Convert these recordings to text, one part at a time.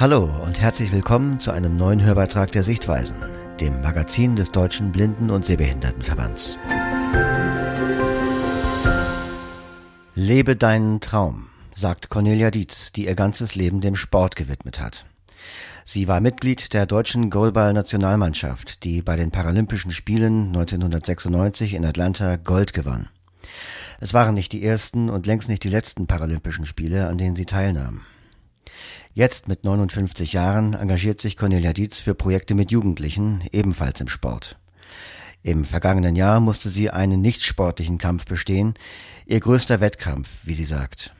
Hallo und herzlich willkommen zu einem neuen Hörbeitrag der Sichtweisen, dem Magazin des Deutschen Blinden- und Sehbehindertenverbands. Lebe deinen Traum, sagt Cornelia Dietz, die ihr ganzes Leben dem Sport gewidmet hat. Sie war Mitglied der deutschen Goalball-Nationalmannschaft, die bei den Paralympischen Spielen 1996 in Atlanta Gold gewann. Es waren nicht die ersten und längst nicht die letzten Paralympischen Spiele, an denen sie teilnahm. Jetzt mit 59 Jahren engagiert sich Cornelia Dietz für Projekte mit Jugendlichen, ebenfalls im Sport. Im vergangenen Jahr musste sie einen nichtsportlichen Kampf bestehen, ihr größter Wettkampf, wie sie sagt.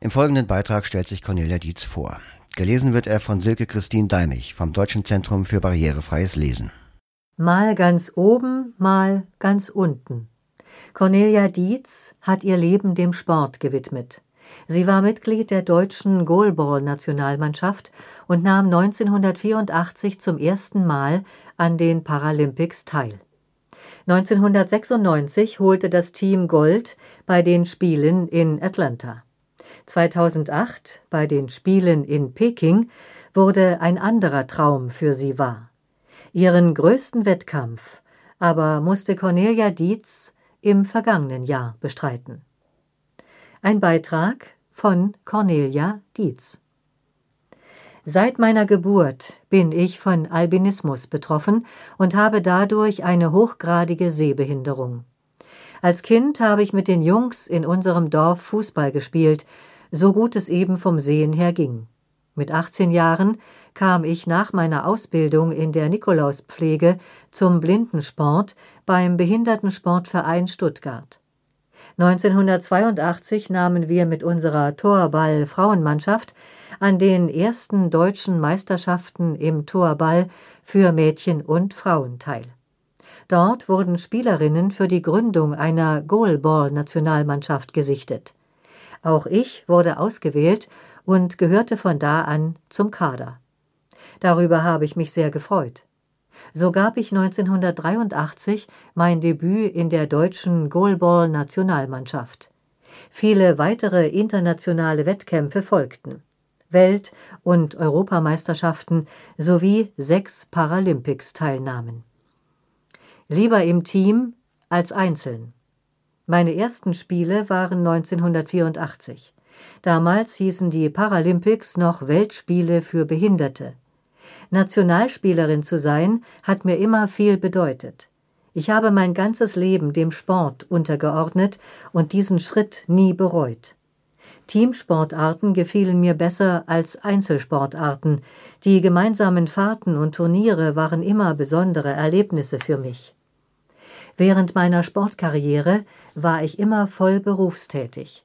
Im folgenden Beitrag stellt sich Cornelia Dietz vor. Gelesen wird er von Silke Christine Deimich vom Deutschen Zentrum für barrierefreies Lesen. Mal ganz oben, mal ganz unten. Cornelia Dietz hat ihr Leben dem Sport gewidmet. Sie war Mitglied der deutschen Goalball-Nationalmannschaft und nahm 1984 zum ersten Mal an den Paralympics teil. 1996 holte das Team Gold bei den Spielen in Atlanta. 2008 bei den Spielen in Peking wurde ein anderer Traum für sie wahr. Ihren größten Wettkampf aber musste Cornelia Dietz im vergangenen Jahr bestreiten. Ein Beitrag von Cornelia Dietz. Seit meiner Geburt bin ich von Albinismus betroffen und habe dadurch eine hochgradige Sehbehinderung. Als Kind habe ich mit den Jungs in unserem Dorf Fußball gespielt, so gut es eben vom Sehen her ging. Mit 18 Jahren kam ich nach meiner Ausbildung in der Nikolauspflege zum Blindensport beim Behindertensportverein Stuttgart. 1982 nahmen wir mit unserer Torball-Frauenmannschaft an den ersten deutschen Meisterschaften im Torball für Mädchen und Frauen teil. Dort wurden Spielerinnen für die Gründung einer Goalball-Nationalmannschaft gesichtet. Auch ich wurde ausgewählt und gehörte von da an zum Kader. Darüber habe ich mich sehr gefreut. So gab ich 1983 mein Debüt in der deutschen Goalball-Nationalmannschaft. Viele weitere internationale Wettkämpfe folgten. Welt- und Europameisterschaften sowie sechs Paralympics-Teilnahmen. Lieber im Team als einzeln. Meine ersten Spiele waren 1984. Damals hießen die Paralympics noch Weltspiele für Behinderte. Nationalspielerin zu sein, hat mir immer viel bedeutet. Ich habe mein ganzes Leben dem Sport untergeordnet und diesen Schritt nie bereut. Teamsportarten gefielen mir besser als Einzelsportarten. Die gemeinsamen Fahrten und Turniere waren immer besondere Erlebnisse für mich. Während meiner Sportkarriere war ich immer voll berufstätig.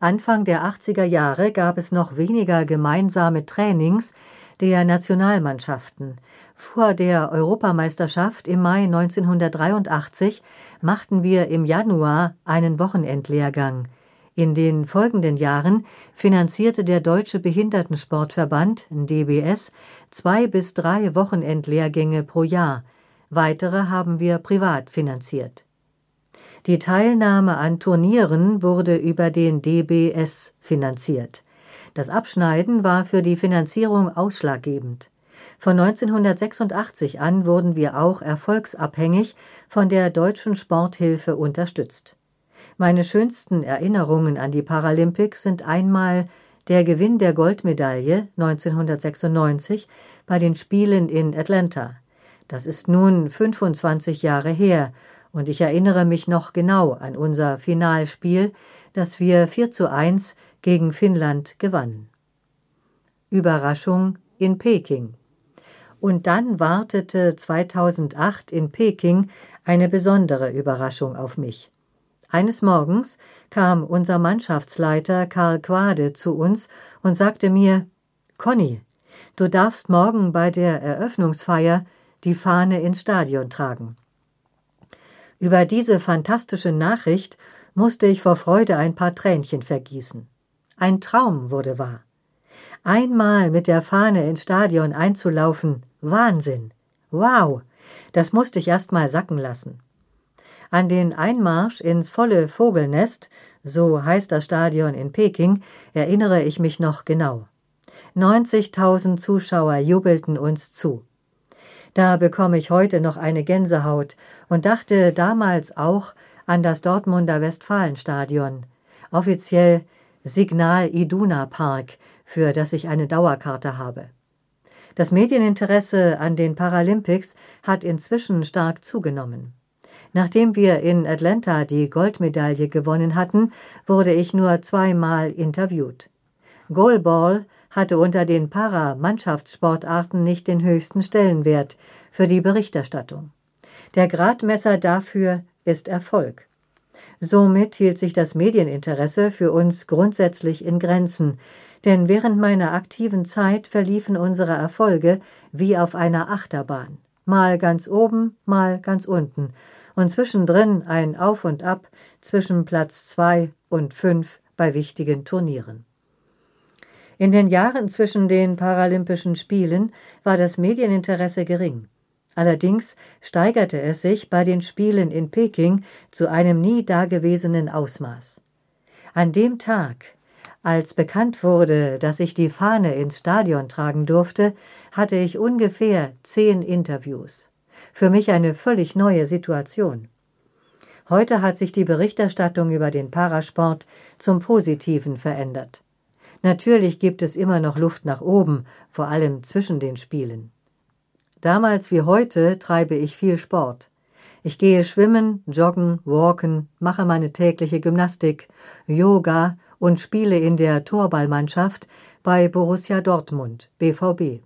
Anfang der 80er Jahre gab es noch weniger gemeinsame Trainings, der Nationalmannschaften. Vor der Europameisterschaft im Mai 1983 machten wir im Januar einen Wochenendlehrgang. In den folgenden Jahren finanzierte der Deutsche Behindertensportverband DBS zwei bis drei Wochenendlehrgänge pro Jahr. Weitere haben wir privat finanziert. Die Teilnahme an Turnieren wurde über den DBS finanziert. Das Abschneiden war für die Finanzierung ausschlaggebend. Von 1986 an wurden wir auch erfolgsabhängig von der Deutschen Sporthilfe unterstützt. Meine schönsten Erinnerungen an die Paralympics sind einmal der Gewinn der Goldmedaille 1996 bei den Spielen in Atlanta. Das ist nun 25 Jahre her und ich erinnere mich noch genau an unser Finalspiel, das wir 4 zu 1 gegen Finnland gewannen. Überraschung in Peking. Und dann wartete 2008 in Peking eine besondere Überraschung auf mich. Eines Morgens kam unser Mannschaftsleiter Karl Quade zu uns und sagte mir Conny, du darfst morgen bei der Eröffnungsfeier die Fahne ins Stadion tragen. Über diese fantastische Nachricht musste ich vor Freude ein paar Tränchen vergießen. Ein Traum wurde wahr. Einmal mit der Fahne ins Stadion einzulaufen, Wahnsinn. Wow, das musste ich erst mal sacken lassen. An den Einmarsch ins volle Vogelnest, so heißt das Stadion in Peking, erinnere ich mich noch genau. 90.000 Zuschauer jubelten uns zu. Da bekomme ich heute noch eine Gänsehaut und dachte damals auch an das Dortmunder Westfalenstadion, offiziell Signal Iduna Park, für das ich eine Dauerkarte habe. Das Medieninteresse an den Paralympics hat inzwischen stark zugenommen. Nachdem wir in Atlanta die Goldmedaille gewonnen hatten, wurde ich nur zweimal interviewt. Goalball hatte unter den Para-Mannschaftssportarten nicht den höchsten Stellenwert für die Berichterstattung. Der Gradmesser dafür ist Erfolg. Somit hielt sich das Medieninteresse für uns grundsätzlich in Grenzen, denn während meiner aktiven Zeit verliefen unsere Erfolge wie auf einer Achterbahn, mal ganz oben, mal ganz unten, und zwischendrin ein Auf und Ab zwischen Platz zwei und fünf bei wichtigen Turnieren. In den Jahren zwischen den Paralympischen Spielen war das Medieninteresse gering. Allerdings steigerte es sich bei den Spielen in Peking zu einem nie dagewesenen Ausmaß. An dem Tag, als bekannt wurde, dass ich die Fahne ins Stadion tragen durfte, hatte ich ungefähr zehn Interviews. Für mich eine völlig neue Situation. Heute hat sich die Berichterstattung über den Parasport zum Positiven verändert. Natürlich gibt es immer noch Luft nach oben, vor allem zwischen den Spielen. Damals wie heute treibe ich viel Sport. Ich gehe schwimmen, joggen, walken, mache meine tägliche Gymnastik, Yoga und spiele in der Torballmannschaft bei Borussia Dortmund, BVB.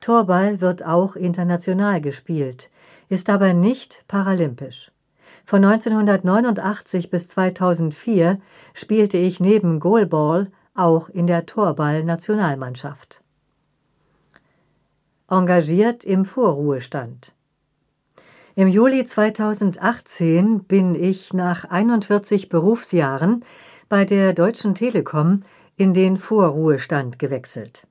Torball wird auch international gespielt, ist aber nicht paralympisch. Von 1989 bis 2004 spielte ich neben Goalball auch in der Torball-Nationalmannschaft. Engagiert im Vorruhestand. Im Juli 2018 bin ich nach 41 Berufsjahren bei der Deutschen Telekom in den Vorruhestand gewechselt.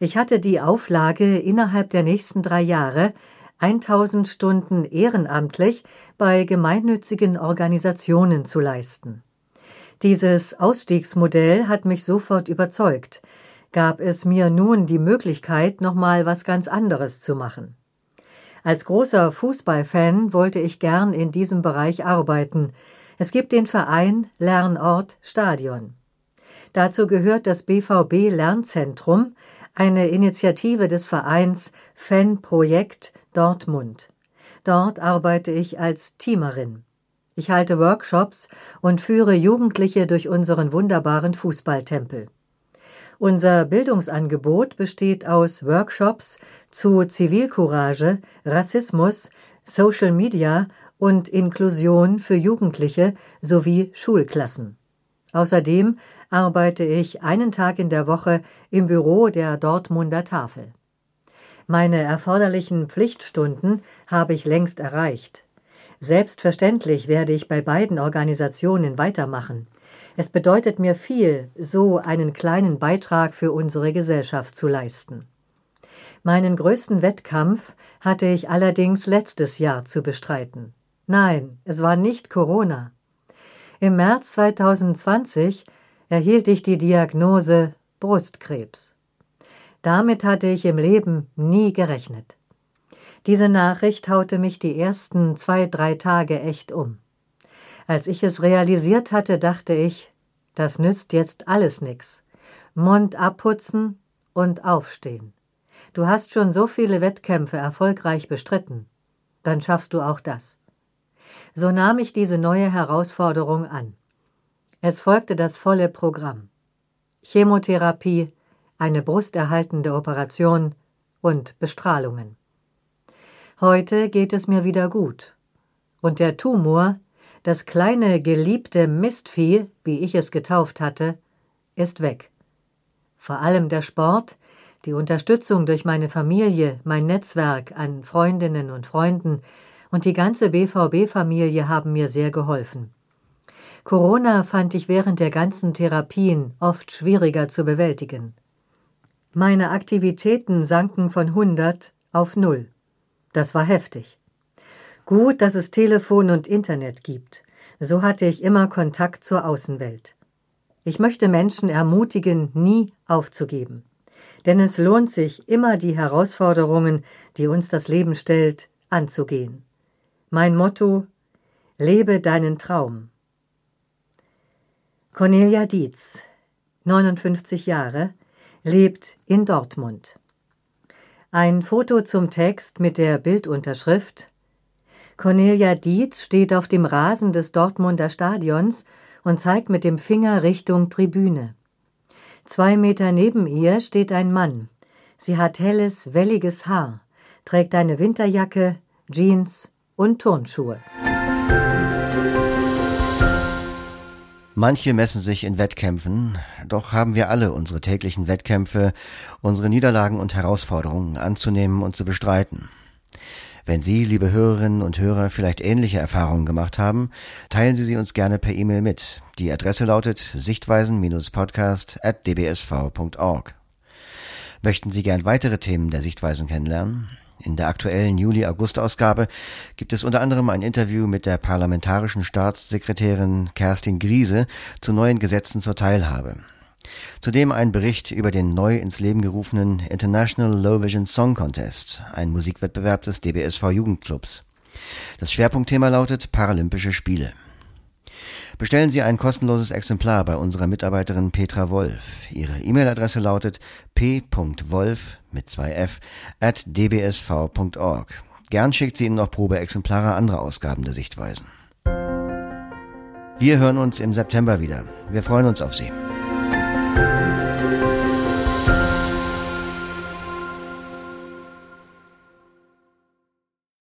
Ich hatte die Auflage, innerhalb der nächsten drei Jahre 1000 Stunden ehrenamtlich bei gemeinnützigen Organisationen zu leisten. Dieses Ausstiegsmodell hat mich sofort überzeugt, gab es mir nun die Möglichkeit, nochmal was ganz anderes zu machen. Als großer Fußballfan wollte ich gern in diesem Bereich arbeiten, es gibt den Verein Lernort Stadion. Dazu gehört das BVB Lernzentrum, eine Initiative des Vereins Fanprojekt Dortmund. Dort arbeite ich als Teamerin. Ich halte Workshops und führe Jugendliche durch unseren wunderbaren Fußballtempel. Unser Bildungsangebot besteht aus Workshops zu Zivilcourage, Rassismus, Social Media und Inklusion für Jugendliche sowie Schulklassen. Außerdem arbeite ich einen Tag in der Woche im Büro der Dortmunder Tafel. Meine erforderlichen Pflichtstunden habe ich längst erreicht. Selbstverständlich werde ich bei beiden Organisationen weitermachen. Es bedeutet mir viel, so einen kleinen Beitrag für unsere Gesellschaft zu leisten. Meinen größten Wettkampf hatte ich allerdings letztes Jahr zu bestreiten. Nein, es war nicht Corona. Im März 2020 erhielt ich die Diagnose Brustkrebs. Damit hatte ich im Leben nie gerechnet. Diese Nachricht haute mich die ersten zwei, drei Tage echt um. Als ich es realisiert hatte, dachte ich, das nützt jetzt alles nix. Mund abputzen und aufstehen. Du hast schon so viele Wettkämpfe erfolgreich bestritten. Dann schaffst du auch das. So nahm ich diese neue Herausforderung an. Es folgte das volle Programm. Chemotherapie, eine brusterhaltende Operation und Bestrahlungen. Heute geht es mir wieder gut. Und der Tumor, das kleine geliebte Mistvieh, wie ich es getauft hatte, ist weg. Vor allem der Sport, die Unterstützung durch meine Familie, mein Netzwerk an Freundinnen und Freunden, und die ganze BVB-Familie haben mir sehr geholfen. Corona fand ich während der ganzen Therapien oft schwieriger zu bewältigen. Meine Aktivitäten sanken von 100 auf null. Das war heftig. Gut, dass es Telefon und Internet gibt. So hatte ich immer Kontakt zur Außenwelt. Ich möchte Menschen ermutigen, nie aufzugeben. Denn es lohnt sich, immer die Herausforderungen, die uns das Leben stellt, anzugehen. Mein Motto Lebe deinen Traum. Cornelia Dietz, 59 Jahre, lebt in Dortmund. Ein Foto zum Text mit der Bildunterschrift Cornelia Dietz steht auf dem Rasen des Dortmunder Stadions und zeigt mit dem Finger Richtung Tribüne. Zwei Meter neben ihr steht ein Mann. Sie hat helles, welliges Haar, trägt eine Winterjacke, Jeans und Turnschuhe. Manche messen sich in Wettkämpfen, doch haben wir alle unsere täglichen Wettkämpfe, unsere Niederlagen und Herausforderungen anzunehmen und zu bestreiten. Wenn Sie, liebe Hörerinnen und Hörer, vielleicht ähnliche Erfahrungen gemacht haben, teilen Sie sie uns gerne per E-Mail mit. Die Adresse lautet sichtweisen-podcast at dbsv.org. Möchten Sie gern weitere Themen der Sichtweisen kennenlernen? In der aktuellen Juli-August-Ausgabe gibt es unter anderem ein Interview mit der parlamentarischen Staatssekretärin Kerstin Griese zu neuen Gesetzen zur Teilhabe. Zudem ein Bericht über den neu ins Leben gerufenen International Low Vision Song Contest, ein Musikwettbewerb des DBSV Jugendclubs. Das Schwerpunktthema lautet Paralympische Spiele. Bestellen Sie ein kostenloses Exemplar bei unserer Mitarbeiterin Petra Wolf. Ihre E-Mail-Adresse lautet p.wolf mit zwei f at dbsv.org. Gern schickt sie Ihnen noch Probeexemplare anderer Ausgaben der Sichtweisen. Wir hören uns im September wieder. Wir freuen uns auf Sie.